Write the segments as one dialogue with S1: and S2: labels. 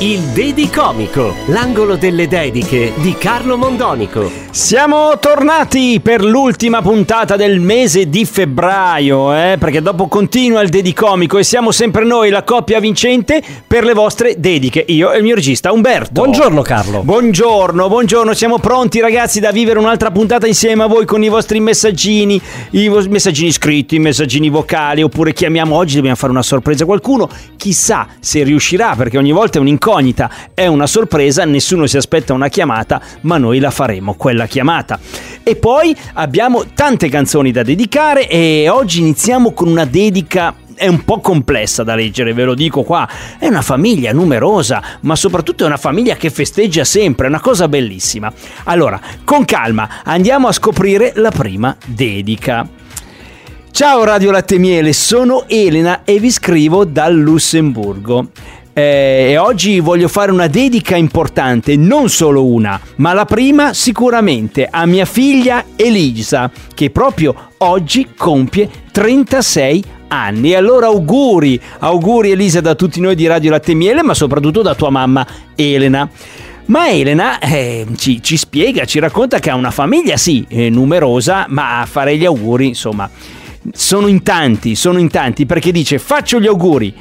S1: Il Dedicomico, l'angolo delle dediche di Carlo Mondonico.
S2: Siamo tornati per l'ultima puntata del mese di febbraio, eh? perché dopo continua il Dedicomico e siamo sempre noi, la coppia vincente, per le vostre dediche. Io e il mio regista Umberto.
S3: Buongiorno Carlo.
S2: Buongiorno, buongiorno, siamo pronti ragazzi da vivere un'altra puntata insieme a voi con i vostri messaggini, i vo- messaggini scritti, i messaggini vocali, oppure chiamiamo oggi, dobbiamo fare una sorpresa a qualcuno, chissà se riuscirà, perché ogni volta è un'incognita, è una sorpresa, nessuno si aspetta una chiamata, ma noi la faremo, quella chiamata. E poi abbiamo tante canzoni da dedicare e oggi iniziamo con una dedica è un po' complessa da leggere, ve lo dico qua. È una famiglia numerosa, ma soprattutto è una famiglia che festeggia sempre, è una cosa bellissima. Allora, con calma, andiamo a scoprire la prima dedica. Ciao Radio Latte Miele, sono Elena e vi scrivo dal Lussemburgo. Eh, e oggi voglio fare una dedica importante, non solo una, ma la prima sicuramente a mia figlia Elisa, che proprio oggi compie 36 anni. E allora auguri, auguri Elisa da tutti noi di Radio Latte Miele, ma soprattutto da tua mamma Elena. Ma Elena eh, ci, ci spiega, ci racconta che ha una famiglia, sì, eh, numerosa, ma a fare gli auguri, insomma, sono in tanti, sono in tanti, perché dice faccio gli auguri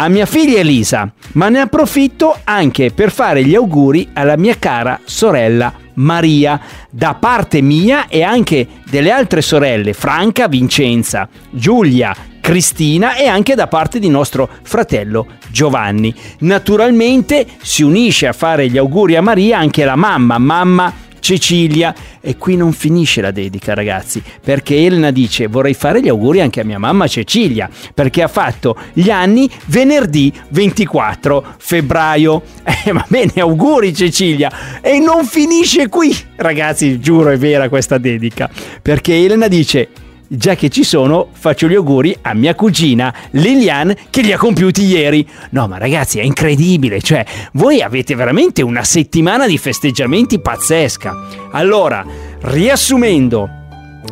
S2: a mia figlia Elisa, ma ne approfitto anche per fare gli auguri alla mia cara sorella Maria, da parte mia e anche delle altre sorelle Franca, Vincenza, Giulia, Cristina e anche da parte di nostro fratello Giovanni. Naturalmente si unisce a fare gli auguri a Maria anche la mamma, mamma Cecilia. E qui non finisce la dedica, ragazzi, perché Elena dice vorrei fare gli auguri anche a mia mamma Cecilia, perché ha fatto gli anni venerdì 24 febbraio. Eh, va bene, auguri Cecilia. E non finisce qui, ragazzi, giuro è vera questa dedica, perché Elena dice già che ci sono, faccio gli auguri a mia cugina Lilian che li ha compiuti ieri. No, ma ragazzi, è incredibile, cioè, voi avete veramente una settimana di festeggiamenti pazzesca. Allora, riassumendo,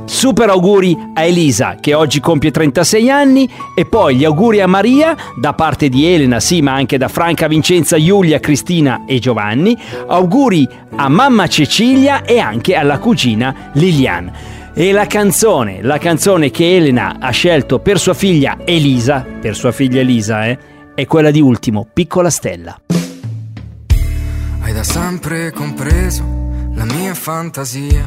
S2: Super auguri a Elisa che oggi compie 36 anni e poi gli auguri a Maria da parte di Elena, sì, ma anche da Franca, Vincenza, Giulia, Cristina e Giovanni. Auguri a mamma Cecilia e anche alla cugina Lilian. E la canzone, la canzone che Elena ha scelto per sua figlia Elisa, per sua figlia Elisa, eh, è quella di Ultimo, Piccola Stella.
S4: Hai da sempre compreso la mia fantasia.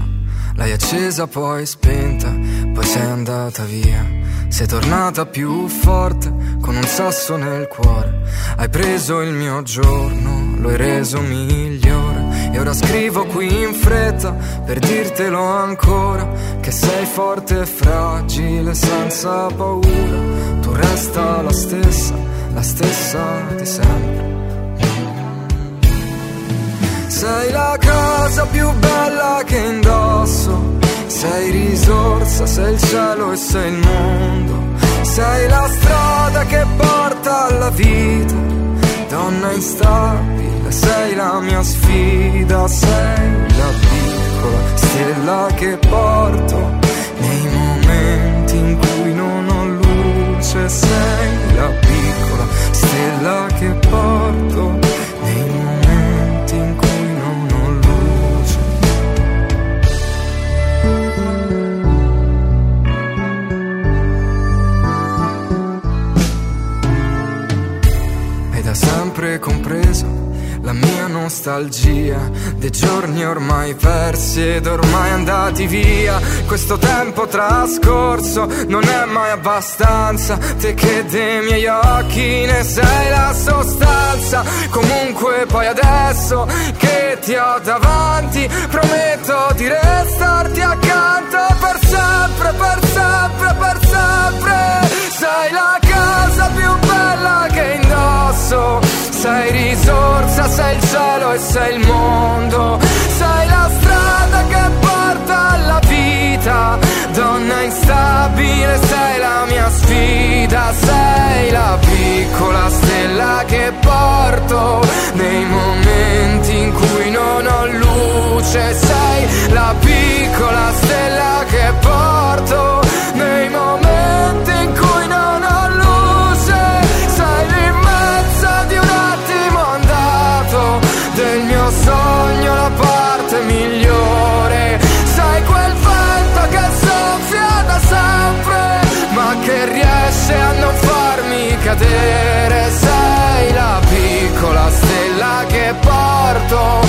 S4: L'hai accesa poi spenta, poi sei andata via. Sei tornata più forte con un sasso nel cuore. Hai preso il mio giorno, lo hai reso migliore. E ora scrivo qui in fretta per dirtelo ancora. Che sei forte e fragile senza paura. Tu resta la stessa, la stessa di sempre. Sei la cosa più bella che indosso. Sei risorsa, sei il cielo e sei il mondo. Sei la strada che porta alla vita. Donna instabile, sei la mia sfida. Sei la piccola stella che porto nei momenti in cui non ho luce. Sei la piccola stella che porto nostalgia dei giorni ormai persi ed ormai andati via. Questo tempo trascorso non è mai abbastanza. Te che dei miei occhi ne sei la sostanza. Comunque poi adesso che ti ho davanti, prometto di restarti accanto per sempre, per sempre, per sempre. Sei la sei il cielo e sei il mondo, sei la strada che porta alla vita, donna instabile sei la mia sfida, sei la piccola stella che porto nei momenti in cui non ho luce, sei la piccola porto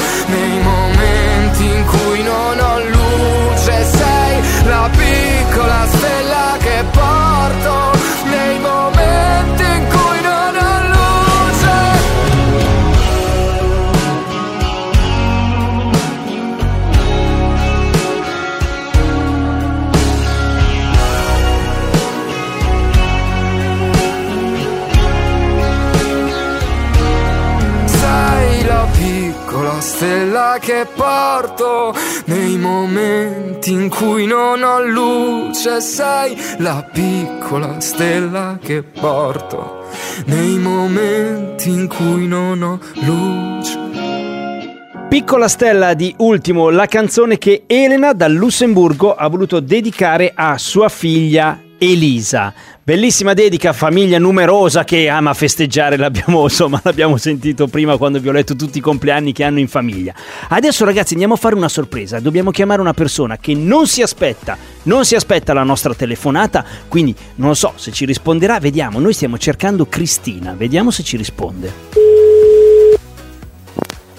S4: che porto nei momenti in cui non ho luce. Sei la piccola stella che porto nei momenti in cui non ho luce. Piccola stella
S2: di Ultimo, la canzone che Elena dal Lussemburgo ha voluto dedicare a sua figlia Elisa. Bellissima dedica, famiglia numerosa che ama festeggiare, l'abbiamo, insomma, l'abbiamo sentito prima quando vi ho letto tutti i compleanni che hanno in famiglia. Adesso ragazzi andiamo a fare una sorpresa, dobbiamo chiamare una persona che non si aspetta, non si aspetta la nostra telefonata, quindi non lo so se ci risponderà, vediamo, noi stiamo cercando Cristina, vediamo se ci risponde.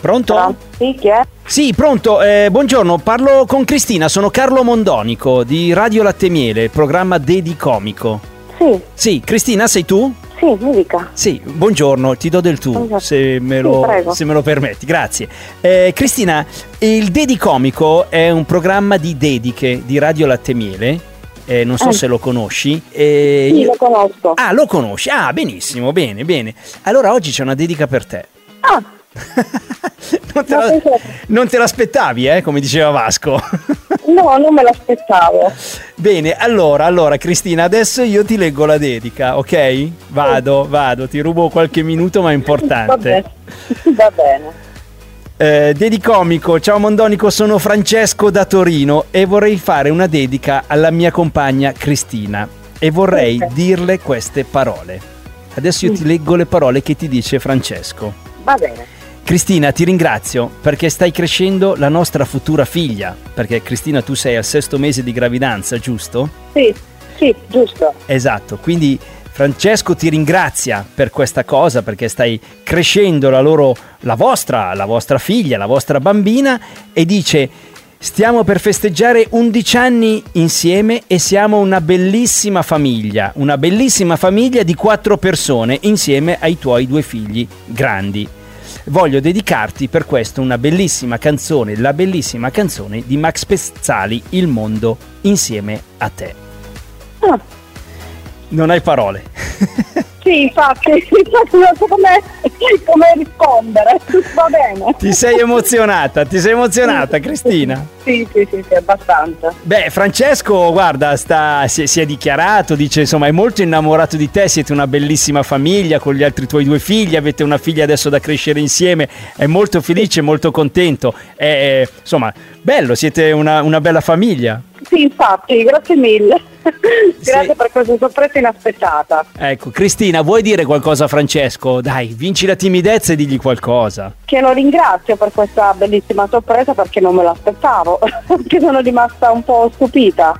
S2: Pronto?
S3: Sì, chi è?
S2: Sì, pronto, eh, buongiorno, parlo con Cristina, sono Carlo Mondonico di Radio Latte Miele, programma Dedi Comico.
S3: Sì,
S2: Sì, Cristina, sei tu?
S3: sì, mi dica.
S2: Sì, buongiorno, ti do del tu, se me,
S3: Sì,
S2: lo,
S3: prego.
S2: se me lo permetti, grazie. Eh, Cristina, il Dedi Comico è un programma di dediche di Radio Latte Miele, eh, non so
S3: Eh.
S2: se lo conosci. eh,
S3: Sì,
S2: io-
S3: lo conosco.
S2: Ah, lo conosci? Ah, benissimo, bene, bene. Allora oggi c'è una dedica per te.
S3: Ah,
S2: non, te la- non te l'aspettavi, eh, come diceva Vasco.
S3: no, non me l'aspettavo.
S2: Bene, allora, allora Cristina, adesso io ti leggo la dedica, ok? Vado, vado, ti rubo qualche minuto ma è importante.
S3: Va bene.
S2: Eh, dedicomico, ciao Mondonico, sono Francesco da Torino e vorrei fare una dedica alla mia compagna Cristina e vorrei
S3: Ok.
S2: dirle queste parole. Adesso io ti leggo le parole che ti dice Francesco.
S3: Va bene.
S2: Cristina, ti ringrazio perché stai crescendo la nostra futura figlia, perché Cristina tu sei al sesto mese di gravidanza, giusto?
S3: Sì, sì, giusto.
S2: Esatto, quindi Francesco ti ringrazia per questa cosa perché stai crescendo la loro la vostra la vostra figlia, la vostra bambina e dice Stiamo per festeggiare 11 anni insieme e siamo una bellissima famiglia, una bellissima famiglia di quattro persone insieme ai tuoi due figli grandi. Voglio dedicarti per questo una bellissima canzone, la bellissima canzone di Max Pezzali, Il mondo insieme a te.
S3: Ah,
S2: Non hai parole.
S3: sì, infatti, infatti non so come, come rispondere. Va bene.
S2: Ti sei emozionata, ti sei emozionata Cristina?
S3: Sì, sì, sì, sì, abbastanza.
S2: Beh, Francesco, guarda, sta- si, si è dichiarato, dice insomma è molto innamorato di te, siete una bellissima famiglia con gli altri tuoi due figli, avete una figlia adesso da crescere insieme, è molto felice, molto contento, è, insomma, bello, siete una, una bella famiglia.
S3: Sì, infatti, grazie mille. grazie
S2: Sì.
S3: per questa sorpresa inaspettata.
S2: Ecco, Cristina, vuoi dire qualcosa a Francesco? Dai, vinci la timidezza e digli qualcosa.
S3: Che lo ringrazio per questa bellissima sorpresa perché non me l'aspettavo. che sono rimasta un po' stupita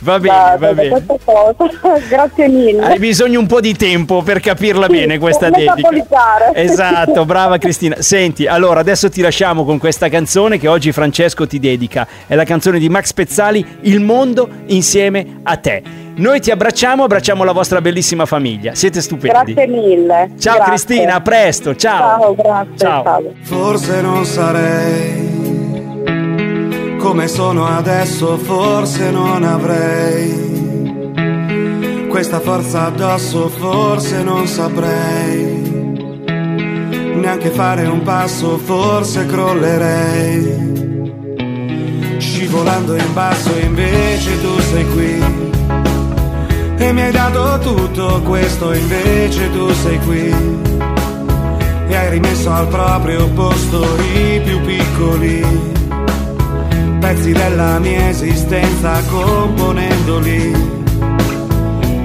S2: Va bene,
S3: da,
S2: va
S3: da
S2: bene.
S3: grazie mille.
S2: Hai bisogno un po' di tempo per capirla
S3: Sì,
S2: bene questa dedica. Esatto, brava Cristina. Senti, allora adesso ti lasciamo con questa canzone che oggi Francesco ti dedica. È la canzone di Max Pezzali, Il mondo insieme a te. Noi ti abbracciamo, abbracciamo la vostra bellissima famiglia. Siete stupendi.
S3: Grazie mille.
S2: Ciao
S3: Grazie.
S2: Cristina, a presto. Ciao.
S3: Ciao, grazie.
S2: Ciao.
S3: ciao.
S5: Forse non sarei come sono adesso, forse non avrei questa forza addosso, forse non saprei neanche fare un passo, forse crollerei. Scivolando in basso, invece tu sei qui. E mi hai dato tutto questo, invece tu sei qui e hai rimesso al proprio posto i più piccoli. pezzi della mia esistenza componendoli,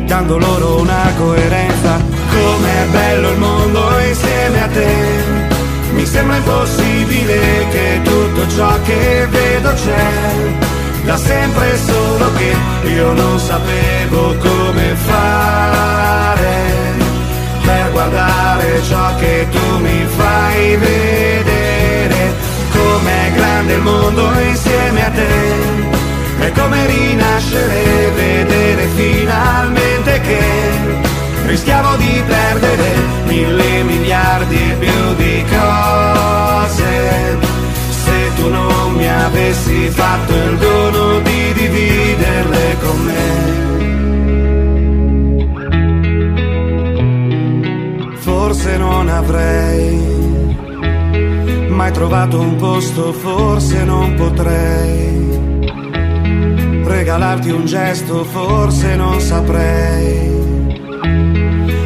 S5: dando loro una coerenza. Com'è bello il mondo insieme a te, mi sembra impossibile che tutto ciò che vedo c'è, da sempre solo che io non sapevo come fare per guardare ciò che tu mi fai vedere, com'è grande il mondo insieme a te. È come rinascere, vedere finalmente che rischiamo di perdere mille miliardi e più trovato un posto, forse non potrei regalarti un gesto, forse non saprei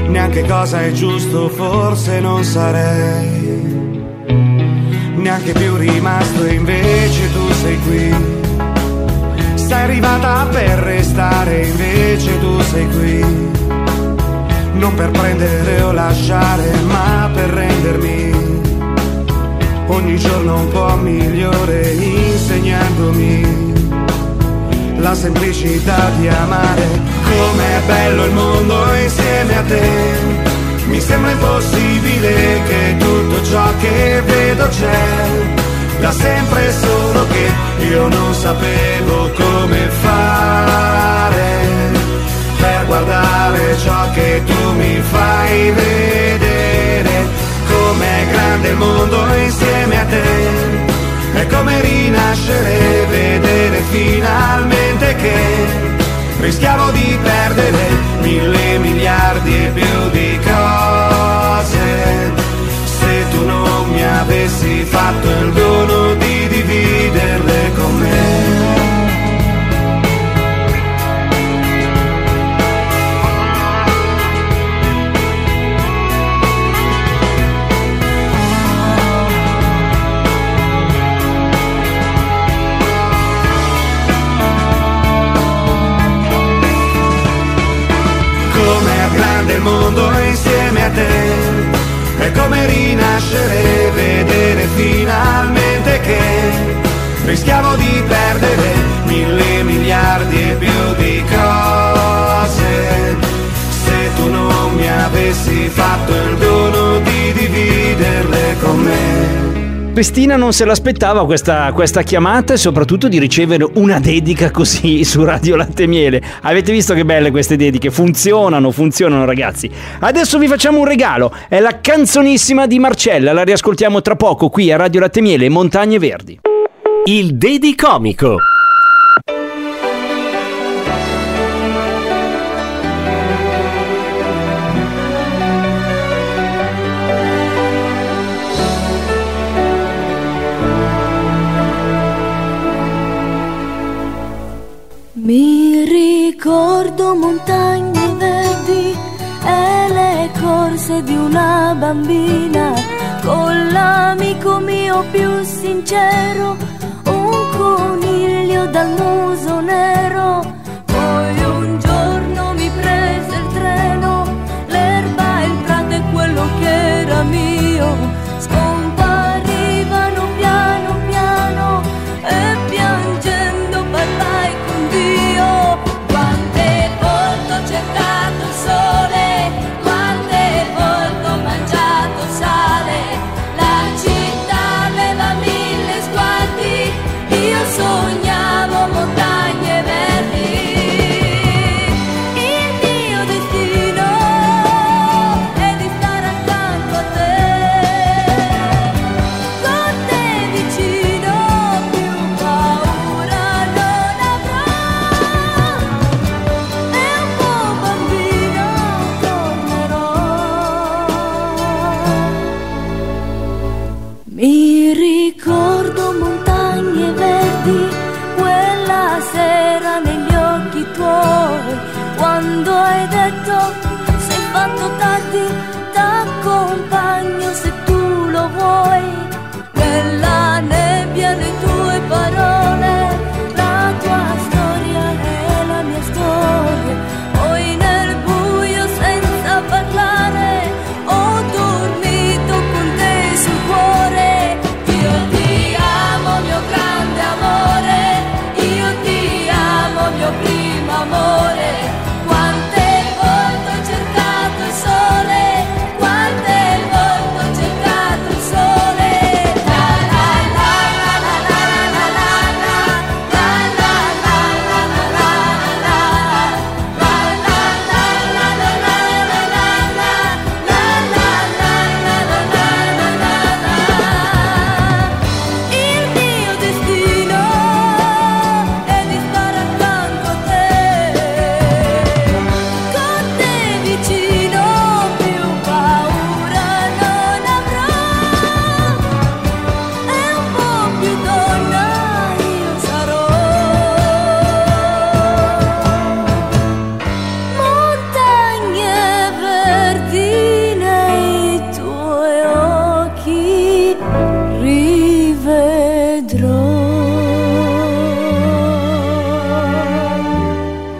S5: neanche cosa è giusto, forse non sarei neanche più rimasto invece tu sei qui. Sei arrivata per restare, invece tu sei qui. Non per prendere o lasciare, ma per rendermi ogni giorno un po' migliore, insegnandomi la semplicità di amare. Com'è bello il mondo insieme a te. Mi sembra impossibile che tutto ciò che vedo c'è, da sempre solo che io non sapevo come fare per guardare ciò che tu mi fai finalmente che rischiamo di perdere mille miliardi e più di cose. Se tu non mi avessi fatto il dono di dividerle rischiamo di perdere mille miliardi e più di cose. Se tu non mi avessi fatto il dono di dividerle con me.
S2: Cristina non se l'aspettava questa, questa chiamata e soprattutto di ricevere una dedica così su Radio Latte Miele. Avete visto che belle queste dediche? Funzionano, funzionano ragazzi. Adesso vi facciamo un regalo, è la canzonissima di Marcella, la riascoltiamo tra poco qui a Radio Latte Miele, Montagne Verdi.
S1: Il Dedicomico.
S6: Mi ricordo montagne verdi e le corse di una bambina con l'amico mio più sincero, coniglio dal muso nero. Poi un giorno mi prese il treno, l'erba, il prato e quello che era mio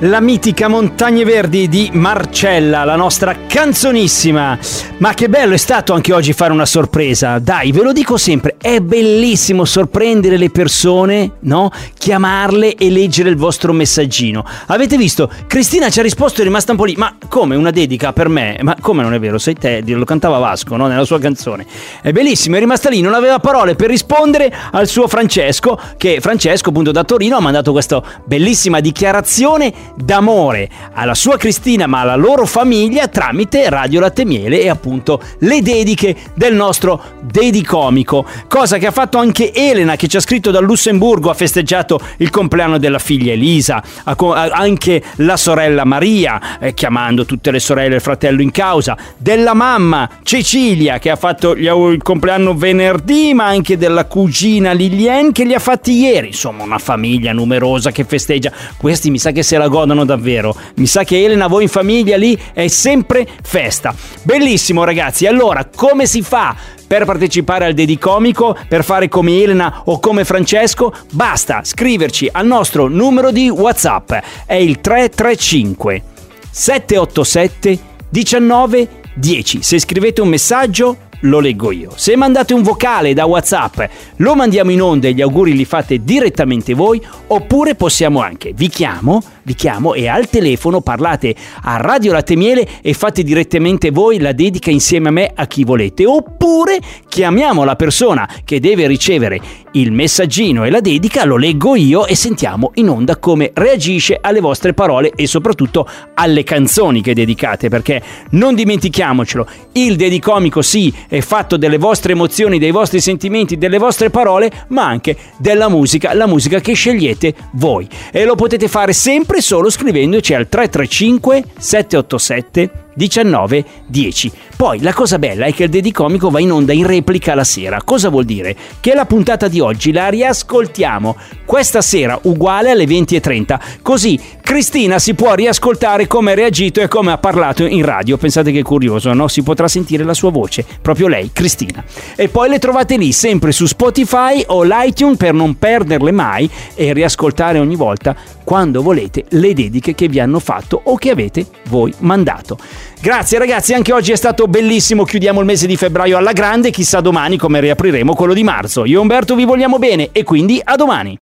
S6: la
S2: mitica Montagne Verdi di Marcella, la nostra canzonissima. Ma che bello è stato anche oggi fare una sorpresa. Dai, ve lo dico sempre, è bellissimo sorprendere le persone, no? Chiamarle e leggere il vostro messaggino. Avete visto? Cristina ci ha risposto è rimasta un po' lì. Ma come una dedica per me? Ma come non è vero? Sei te, lo cantava Vasco, no? Nella sua canzone. È bellissimo, è rimasta lì, non aveva parole per rispondere al suo Francesco, che Francesco appunto da Torino ha mandato questa bellissima dichiarazione d'amore alla sua Cristina ma alla loro famiglia tramite Radio Latte Miele e appunto le dediche del nostro dedicomico, cosa che ha fatto anche Elena che ci ha scritto dal Lussemburgo, ha festeggiato il compleanno della figlia Elisa, anche la sorella Maria, eh, chiamando tutte le sorelle e il fratello in causa, della mamma Cecilia che ha fatto il compleanno venerdì, ma anche della cugina Liliane che li ha fatti ieri, insomma una famiglia numerosa che festeggia, questi mi sa che se la godono davvero, mi sa che Elena voi in famiglia lì è sempre festa, bellissimo ragazzi, allora come si fa? Per partecipare al Dedicomico, per fare come Elena o come Francesco, basta scriverci al nostro numero di WhatsApp. È il 335 787 19 10. Se scrivete un messaggio lo leggo io. Se mandate un vocale da WhatsApp, lo mandiamo in onda e gli auguri li fate direttamente voi, oppure possiamo anche vi chiamo, vi chiamo e al telefono parlate a Radio Latte Miele e fate direttamente voi la dedica insieme a me a chi volete, oppure chiamiamo la persona che deve ricevere il messaggino e la dedica, lo leggo io e sentiamo in onda come reagisce alle vostre parole e soprattutto alle canzoni che dedicate, perché non dimentichiamocelo, il dedicomico sì è fatto delle vostre emozioni, dei vostri sentimenti, delle vostre parole, ma anche della musica, la musica che scegliete voi. E lo potete fare sempre solo scrivendoci al 335 787 19 10. Poi la cosa bella è che il Dedicomico va in onda in replica la sera. Cosa vuol dire? Che la puntata di oggi la riascoltiamo questa sera uguale alle 20.30. Così Cristina si può riascoltare come ha reagito e come ha parlato in radio. Pensate che curioso, no? Si potrà sentire la sua voce, proprio lei, Cristina. E poi le trovate lì sempre su Spotify o l'iTunes per non perderle mai e riascoltare ogni volta quando volete le dediche che vi hanno fatto o che avete voi mandato. Grazie ragazzi, anche oggi è stato bellissimo, chiudiamo il mese di febbraio alla grande, chissà domani come riapriremo quello di marzo. Io e Umberto vi vogliamo bene e quindi a domani.